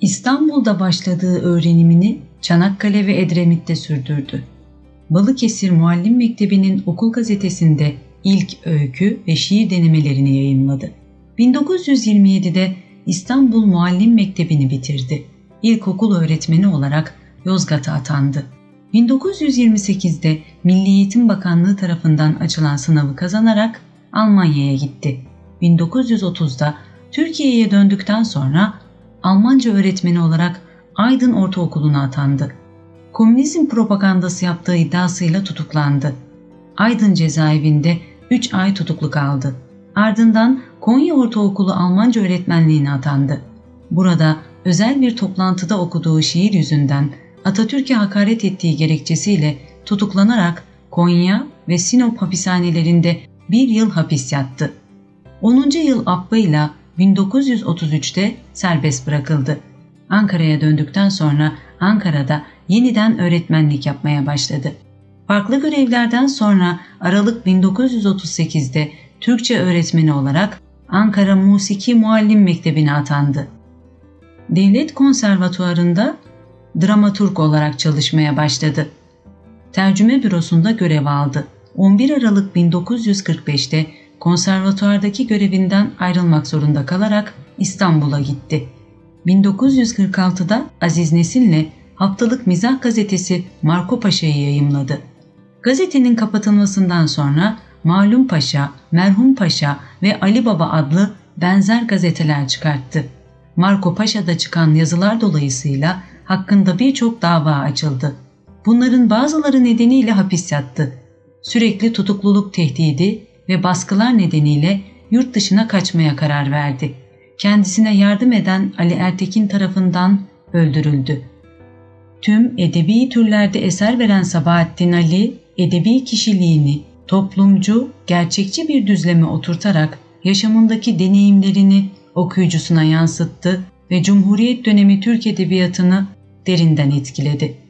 İstanbul'da başladığı öğrenimini Çanakkale ve Edremit'te sürdürdü. Balıkesir Muallim Mektebi'nin okul gazetesinde ilk öykü ve şiir denemelerini yayınladı. 1927'de İstanbul Muallim Mektebi'ni bitirdi. İlkokul öğretmeni olarak Yozgat'a atandı. 1928'de Milli Eğitim Bakanlığı tarafından açılan sınavı kazanarak Almanya'ya gitti. 1930'da Türkiye'ye döndükten sonra Almanca öğretmeni olarak Aydın Ortaokulu'na atandı. Komünizm propagandası yaptığı iddiasıyla tutuklandı. Aydın cezaevinde 3 ay tutuklu kaldı. Ardından Konya Ortaokulu Almanca öğretmenliğine atandı. Burada özel bir toplantıda okuduğu şiir yüzünden Atatürk'e hakaret ettiği gerekçesiyle tutuklanarak Konya ve Sinop hapishanelerinde bir yıl hapis yattı. 10. yıl affıyla 1933'te serbest bırakıldı. Ankara'ya döndükten sonra Ankara'da yeniden öğretmenlik yapmaya başladı. Farklı görevlerden sonra Aralık 1938'de Türkçe öğretmeni olarak Ankara Musiki Muallim Mektebi'ne atandı. Devlet Konservatuarı'nda dramaturg olarak çalışmaya başladı. Tercüme bürosunda görev aldı. 11 Aralık 1945'te konservatuardaki görevinden ayrılmak zorunda kalarak İstanbul'a gitti. 1946'da Aziz Nesin'le haftalık mizah gazetesi Marco Paşa'yı yayımladı. Gazetenin kapatılmasından sonra Malum Paşa, Merhum Paşa ve Ali Baba adlı benzer gazeteler çıkarttı. Marco Paşa'da çıkan yazılar dolayısıyla hakkında birçok dava açıldı. Bunların bazıları nedeniyle hapis yattı. Sürekli tutukluluk tehdidi ve baskılar nedeniyle yurt dışına kaçmaya karar verdi. Kendisine yardım eden Ali Ertekin tarafından öldürüldü. Tüm edebi türlerde eser veren Sabahattin Ali, edebi kişiliğini toplumcu, gerçekçi bir düzleme oturtarak yaşamındaki deneyimlerini okuyucusuna yansıttı ve Cumhuriyet dönemi Türk edebiyatını derinden etkiledi.